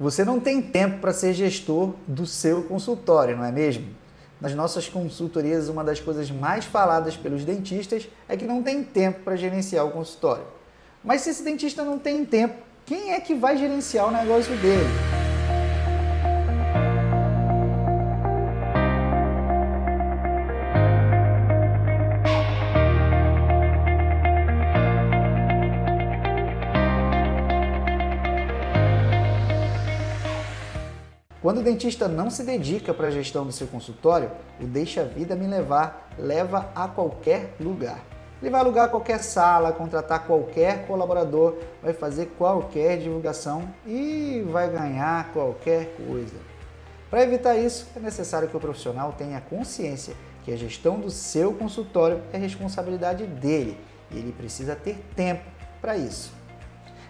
Você não tem tempo para ser gestor do seu consultório, não é mesmo? Nas nossas consultorias, uma das coisas mais faladas pelos dentistas é que não tem tempo para gerenciar o consultório. Mas se esse dentista não tem tempo, quem é que vai gerenciar o negócio dele? Quando o dentista não se dedica para a gestão do seu consultório, o deixa a vida me levar leva a qualquer lugar. Ele vai alugar qualquer sala, contratar qualquer colaborador, vai fazer qualquer divulgação e vai ganhar qualquer coisa. Para evitar isso, é necessário que o profissional tenha consciência que a gestão do seu consultório é responsabilidade dele e ele precisa ter tempo para isso.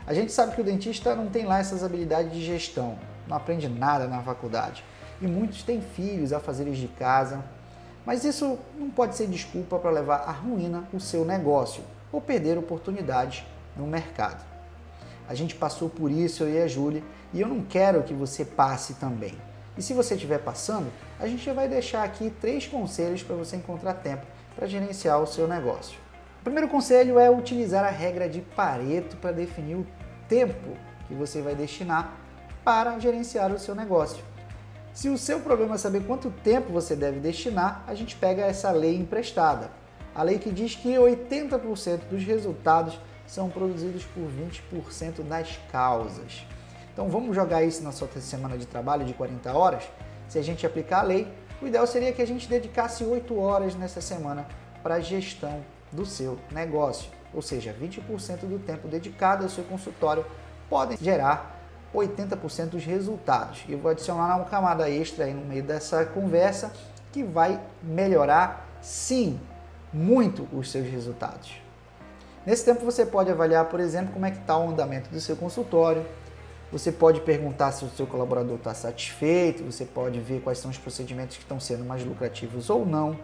A gente sabe que o dentista não tem lá essas habilidades de gestão, não aprende nada na faculdade. E muitos têm filhos a fazer de casa. Mas isso não pode ser desculpa para levar à ruína o seu negócio ou perder oportunidades no mercado. A gente passou por isso, eu e a Júlia, e eu não quero que você passe também. E se você estiver passando, a gente vai deixar aqui três conselhos para você encontrar tempo para gerenciar o seu negócio. O primeiro conselho é utilizar a regra de Pareto para definir o tempo que você vai destinar para gerenciar o seu negócio. Se o seu problema é saber quanto tempo você deve destinar, a gente pega essa lei emprestada. A lei que diz que 80% dos resultados são produzidos por 20% das causas. Então vamos jogar isso na sua semana de trabalho de 40 horas? Se a gente aplicar a lei, o ideal seria que a gente dedicasse 8 horas nessa semana para a gestão do seu negócio. Ou seja, 20% do tempo dedicado ao seu consultório podem gerar 80% dos resultados. E vou adicionar uma camada extra aí no meio dessa conversa que vai melhorar, sim, muito os seus resultados. Nesse tempo você pode avaliar, por exemplo, como é que está o andamento do seu consultório. Você pode perguntar se o seu colaborador está satisfeito, você pode ver quais são os procedimentos que estão sendo mais lucrativos ou não.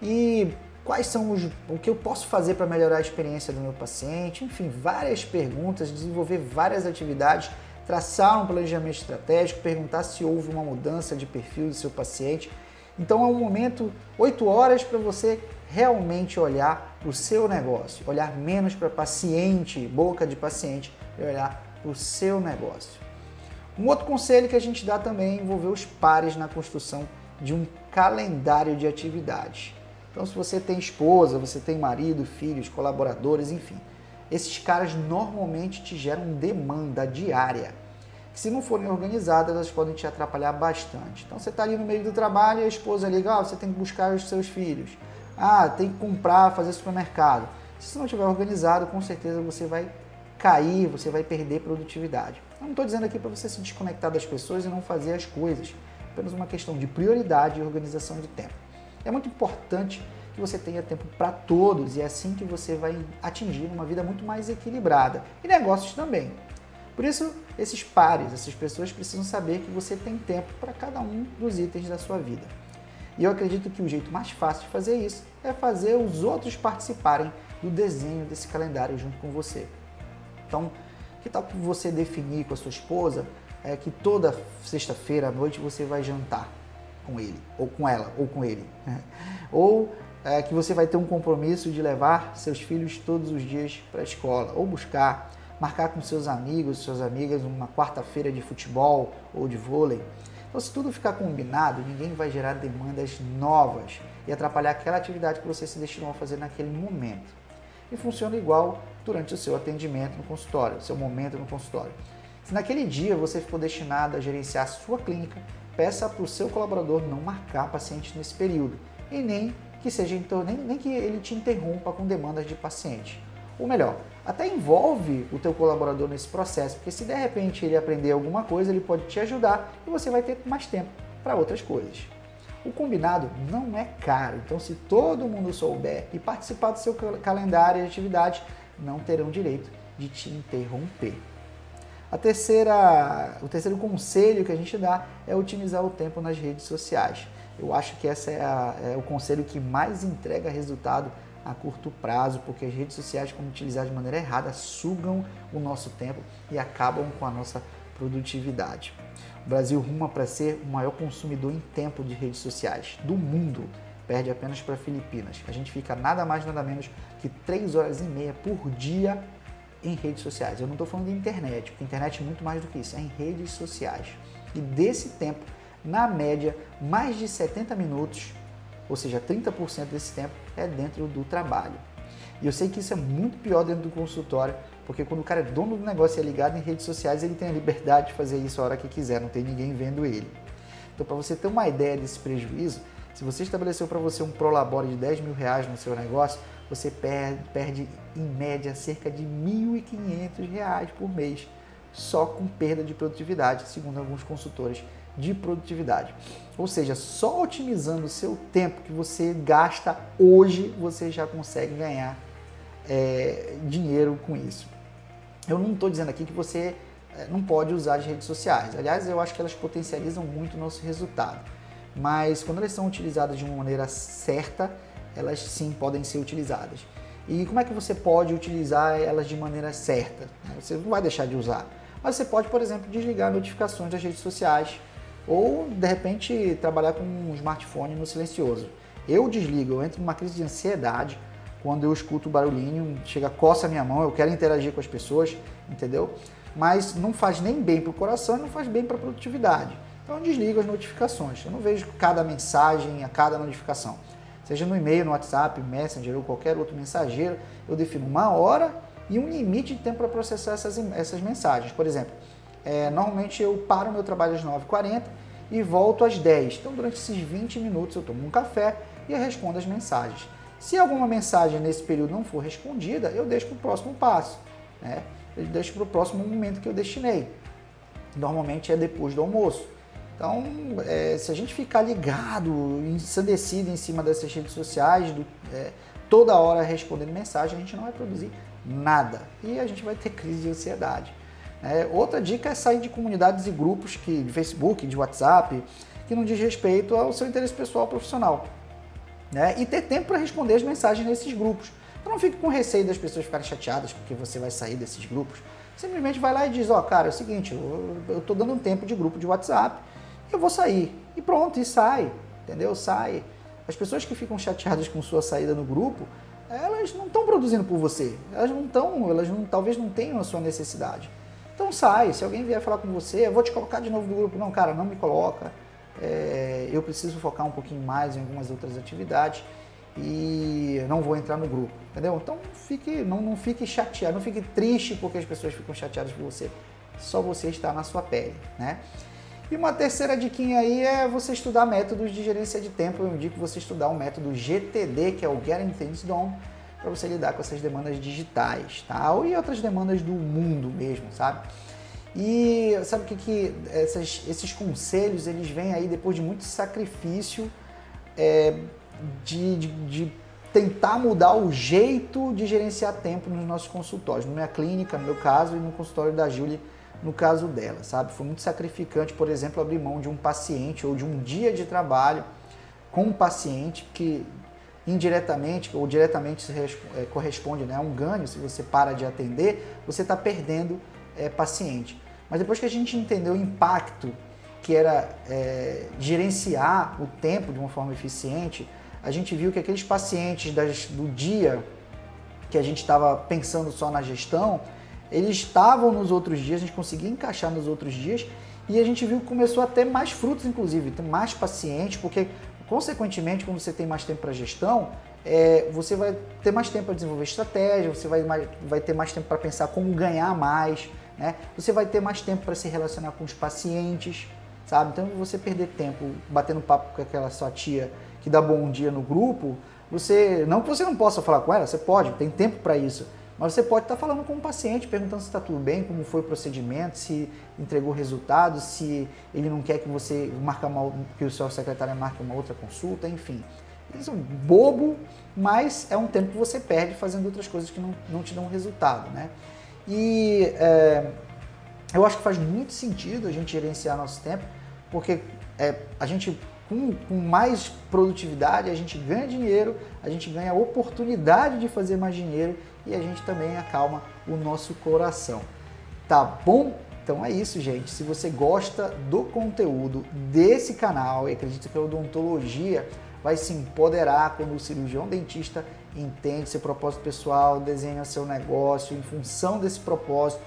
E quais são os o que eu posso fazer para melhorar a experiência do meu paciente, enfim, várias perguntas, desenvolver várias atividades traçar um planejamento estratégico, perguntar se houve uma mudança de perfil do seu paciente. Então é um momento, 8 horas, para você realmente olhar para o seu negócio, olhar menos para paciente, boca de paciente, e olhar para o seu negócio. Um outro conselho que a gente dá também é envolver os pares na construção de um calendário de atividades. Então, se você tem esposa, você tem marido, filhos, colaboradores, enfim, esses caras normalmente te geram demanda diária. Que se não forem organizadas, elas podem te atrapalhar bastante. Então você está ali no meio do trabalho e a esposa liga, ah, você tem que buscar os seus filhos. Ah, tem que comprar, fazer supermercado. Se você não estiver organizado, com certeza você vai cair, você vai perder produtividade. Eu não estou dizendo aqui para você se desconectar das pessoas e não fazer as coisas. É apenas uma questão de prioridade e organização de tempo. É muito importante que você tenha tempo para todos e é assim que você vai atingir uma vida muito mais equilibrada. E negócios também. Por isso, esses pares, essas pessoas precisam saber que você tem tempo para cada um dos itens da sua vida. E eu acredito que o jeito mais fácil de fazer isso é fazer os outros participarem do desenho desse calendário junto com você. Então, que tal você definir com a sua esposa é, que toda sexta-feira à noite você vai jantar com ele, ou com ela, ou com ele. Ou é, que você vai ter um compromisso de levar seus filhos todos os dias para a escola, ou buscar, marcar com seus amigos, suas amigas uma quarta-feira de futebol ou de vôlei. Então, se tudo ficar combinado, ninguém vai gerar demandas novas e atrapalhar aquela atividade que você se destinou a fazer naquele momento. E funciona igual durante o seu atendimento no consultório, seu momento no consultório. Se naquele dia você ficou destinado a gerenciar a sua clínica, peça para o seu colaborador não marcar paciente nesse período e nem que seja então, nem, nem que ele te interrompa com demandas de paciente. Ou melhor, até envolve o teu colaborador nesse processo, porque se de repente ele aprender alguma coisa, ele pode te ajudar e você vai ter mais tempo para outras coisas. O combinado não é caro, então se todo mundo souber e participar do seu calendário de atividade, não terão direito de te interromper. A terceira, o terceiro conselho que a gente dá é otimizar o tempo nas redes sociais. Eu acho que esse é, é o conselho que mais entrega resultado a curto prazo, porque as redes sociais, quando utilizadas de maneira errada, sugam o nosso tempo e acabam com a nossa produtividade. O Brasil ruma para ser o maior consumidor em tempo de redes sociais do mundo. Perde apenas para Filipinas. A gente fica nada mais nada menos que 3 horas e meia por dia em redes sociais. Eu não estou falando de internet, porque internet é muito mais do que isso, é em redes sociais. E desse tempo, na média, mais de 70 minutos, ou seja, 30% desse tempo é dentro do trabalho. E eu sei que isso é muito pior dentro do consultório, porque quando o cara é dono do negócio e é ligado em redes sociais, ele tem a liberdade de fazer isso a hora que quiser, não tem ninguém vendo ele. Então, para você ter uma ideia desse prejuízo, se você estabeleceu para você um prolabore de 10 mil reais no seu negócio, você perde, perde em média cerca de 1.500 reais por mês, só com perda de produtividade, segundo alguns consultores de produtividade. Ou seja, só otimizando o seu tempo que você gasta hoje, você já consegue ganhar é, dinheiro com isso. Eu não estou dizendo aqui que você é, não pode usar as redes sociais. Aliás, eu acho que elas potencializam muito o nosso resultado. Mas quando elas são utilizadas de uma maneira certa, elas sim podem ser utilizadas. E como é que você pode utilizar elas de maneira certa? Você não vai deixar de usar. Mas você pode, por exemplo, desligar notificações das redes sociais ou, de repente, trabalhar com um smartphone no silencioso. Eu desligo, eu entro numa crise de ansiedade quando eu escuto o barulhinho, chega, coça a minha mão, eu quero interagir com as pessoas, entendeu? Mas não faz nem bem para o coração e não faz bem para a produtividade. Então eu desligo as notificações. Eu não vejo cada mensagem, a cada notificação. Seja no e-mail, no WhatsApp, Messenger ou qualquer outro mensageiro, eu defino uma hora e um limite de tempo para processar essas, essas mensagens. Por exemplo, é, normalmente eu paro meu trabalho às 9h40 e volto às 10 Então, durante esses 20 minutos, eu tomo um café e respondo as mensagens. Se alguma mensagem nesse período não for respondida, eu deixo para o próximo passo. Né? Eu deixo para o próximo momento que eu destinei. Normalmente é depois do almoço. Então, é, se a gente ficar ligado, ensandecido em cima dessas redes sociais, do, é, toda hora respondendo mensagem, a gente não vai produzir nada. E a gente vai ter crise de ansiedade. É, outra dica é sair de comunidades e grupos que, de Facebook, de WhatsApp, que não diz respeito ao seu interesse pessoal profissional né? E ter tempo para responder as mensagens nesses grupos. Então não fique com receio das pessoas ficarem chateadas porque você vai sair desses grupos. Simplesmente vai lá e diz, ó, oh, cara, é o seguinte, eu estou dando um tempo de grupo de WhatsApp, eu vou sair. E pronto, e sai, entendeu? Sai. As pessoas que ficam chateadas com sua saída no grupo, elas não estão produzindo por você. Elas não estão, elas não, talvez não tenham a sua necessidade. Então sai, se alguém vier falar com você, eu vou te colocar de novo no grupo. Não, cara, não me coloca é, eu preciso focar um pouquinho mais em algumas outras atividades e não vou entrar no grupo, entendeu? Então fique, não, não fique chateado, não fique triste porque as pessoas ficam chateadas por você. Só você está na sua pele, né? E uma terceira diquinha aí é você estudar métodos de gerência de tempo. Eu indico você estudar o método GTD, que é o Getting Things Done, para você lidar com essas demandas digitais, tá? E outras demandas do mundo mesmo, sabe? E sabe o que, que essas, esses conselhos eles vêm aí depois de muito sacrifício é, de, de, de, tentar mudar o jeito de gerenciar tempo nos nossos consultórios, na minha clínica, no meu caso, e no consultório da Júlia, no caso dela, sabe? Foi muito sacrificante, por exemplo, abrir mão de um paciente ou de um dia de trabalho com um paciente que indiretamente ou diretamente se é, corresponde né, a um ganho, se você para de atender, você está perdendo é, paciente. Mas depois que a gente entendeu o impacto que era é, gerenciar o tempo de uma forma eficiente, a gente viu que aqueles pacientes das, do dia que a gente estava pensando só na gestão, eles estavam nos outros dias, a gente conseguia encaixar nos outros dias e a gente viu que começou a ter mais frutos, inclusive, mais pacientes, porque consequentemente, quando você tem mais tempo para gestão, é, você vai ter mais tempo para desenvolver estratégia, você vai, vai ter mais tempo para pensar como ganhar mais, né? Você vai ter mais tempo para se relacionar com os pacientes, sabe? Então, você perder tempo batendo papo com aquela sua tia que dá bom dia no grupo, você não que você não possa falar com ela, você pode, tem tempo para isso. Mas você pode estar tá falando com o paciente, perguntando se está tudo bem, como foi o procedimento, se entregou resultado, se ele não quer que você marque uma, que o seu secretário marque uma outra consulta, enfim. Isso é um bobo, mas é um tempo que você perde fazendo outras coisas que não, não te dão resultado, né? E é, eu acho que faz muito sentido a gente gerenciar nosso tempo, porque é, a gente, com, com, mais produtividade, a gente ganha dinheiro, a gente ganha a oportunidade de fazer mais dinheiro e a gente também acalma o nosso coração. Tá bom? Então é isso, gente. Se você gosta do conteúdo desse canal e acredita que a odontologia vai se empoderar quando o cirurgião dentista entende seu propósito pessoal, desenha seu negócio em função desse propósito,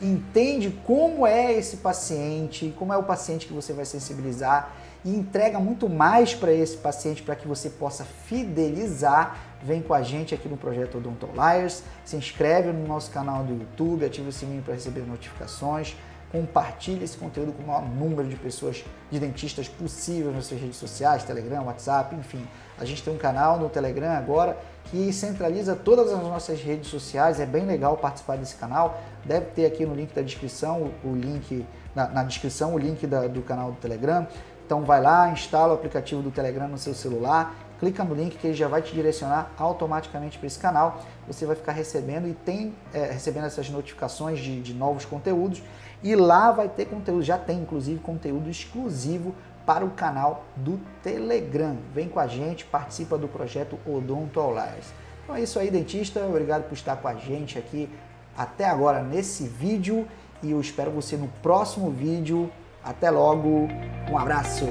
entende como é esse paciente, como é o paciente que você vai sensibilizar e entrega muito mais para esse paciente para que você possa fidelizar. Vem com a gente aqui no projeto Odontoliers, se inscreve no nosso canal do YouTube, ativa o sininho para receber notificações compartilhe esse conteúdo com o maior número de pessoas, de dentistas possível nas suas redes sociais, Telegram, WhatsApp, enfim. A gente tem um canal no Telegram agora que centraliza todas as nossas redes sociais, é bem legal participar desse canal. Deve ter aqui no link da descrição, o link na, na descrição, o link da, do canal do Telegram. Então vai lá, instala o aplicativo do Telegram no seu celular, clica no link que ele já vai te direcionar automaticamente para esse canal. Você vai ficar recebendo e tem é, recebendo essas notificações de, de novos conteúdos e lá vai ter conteúdo, já tem inclusive conteúdo exclusivo para o canal do Telegram. Vem com a gente, participa do projeto Odonto Lives. Então é isso aí, dentista. Obrigado por estar com a gente aqui até agora nesse vídeo e eu espero você no próximo vídeo até logo, um abraço!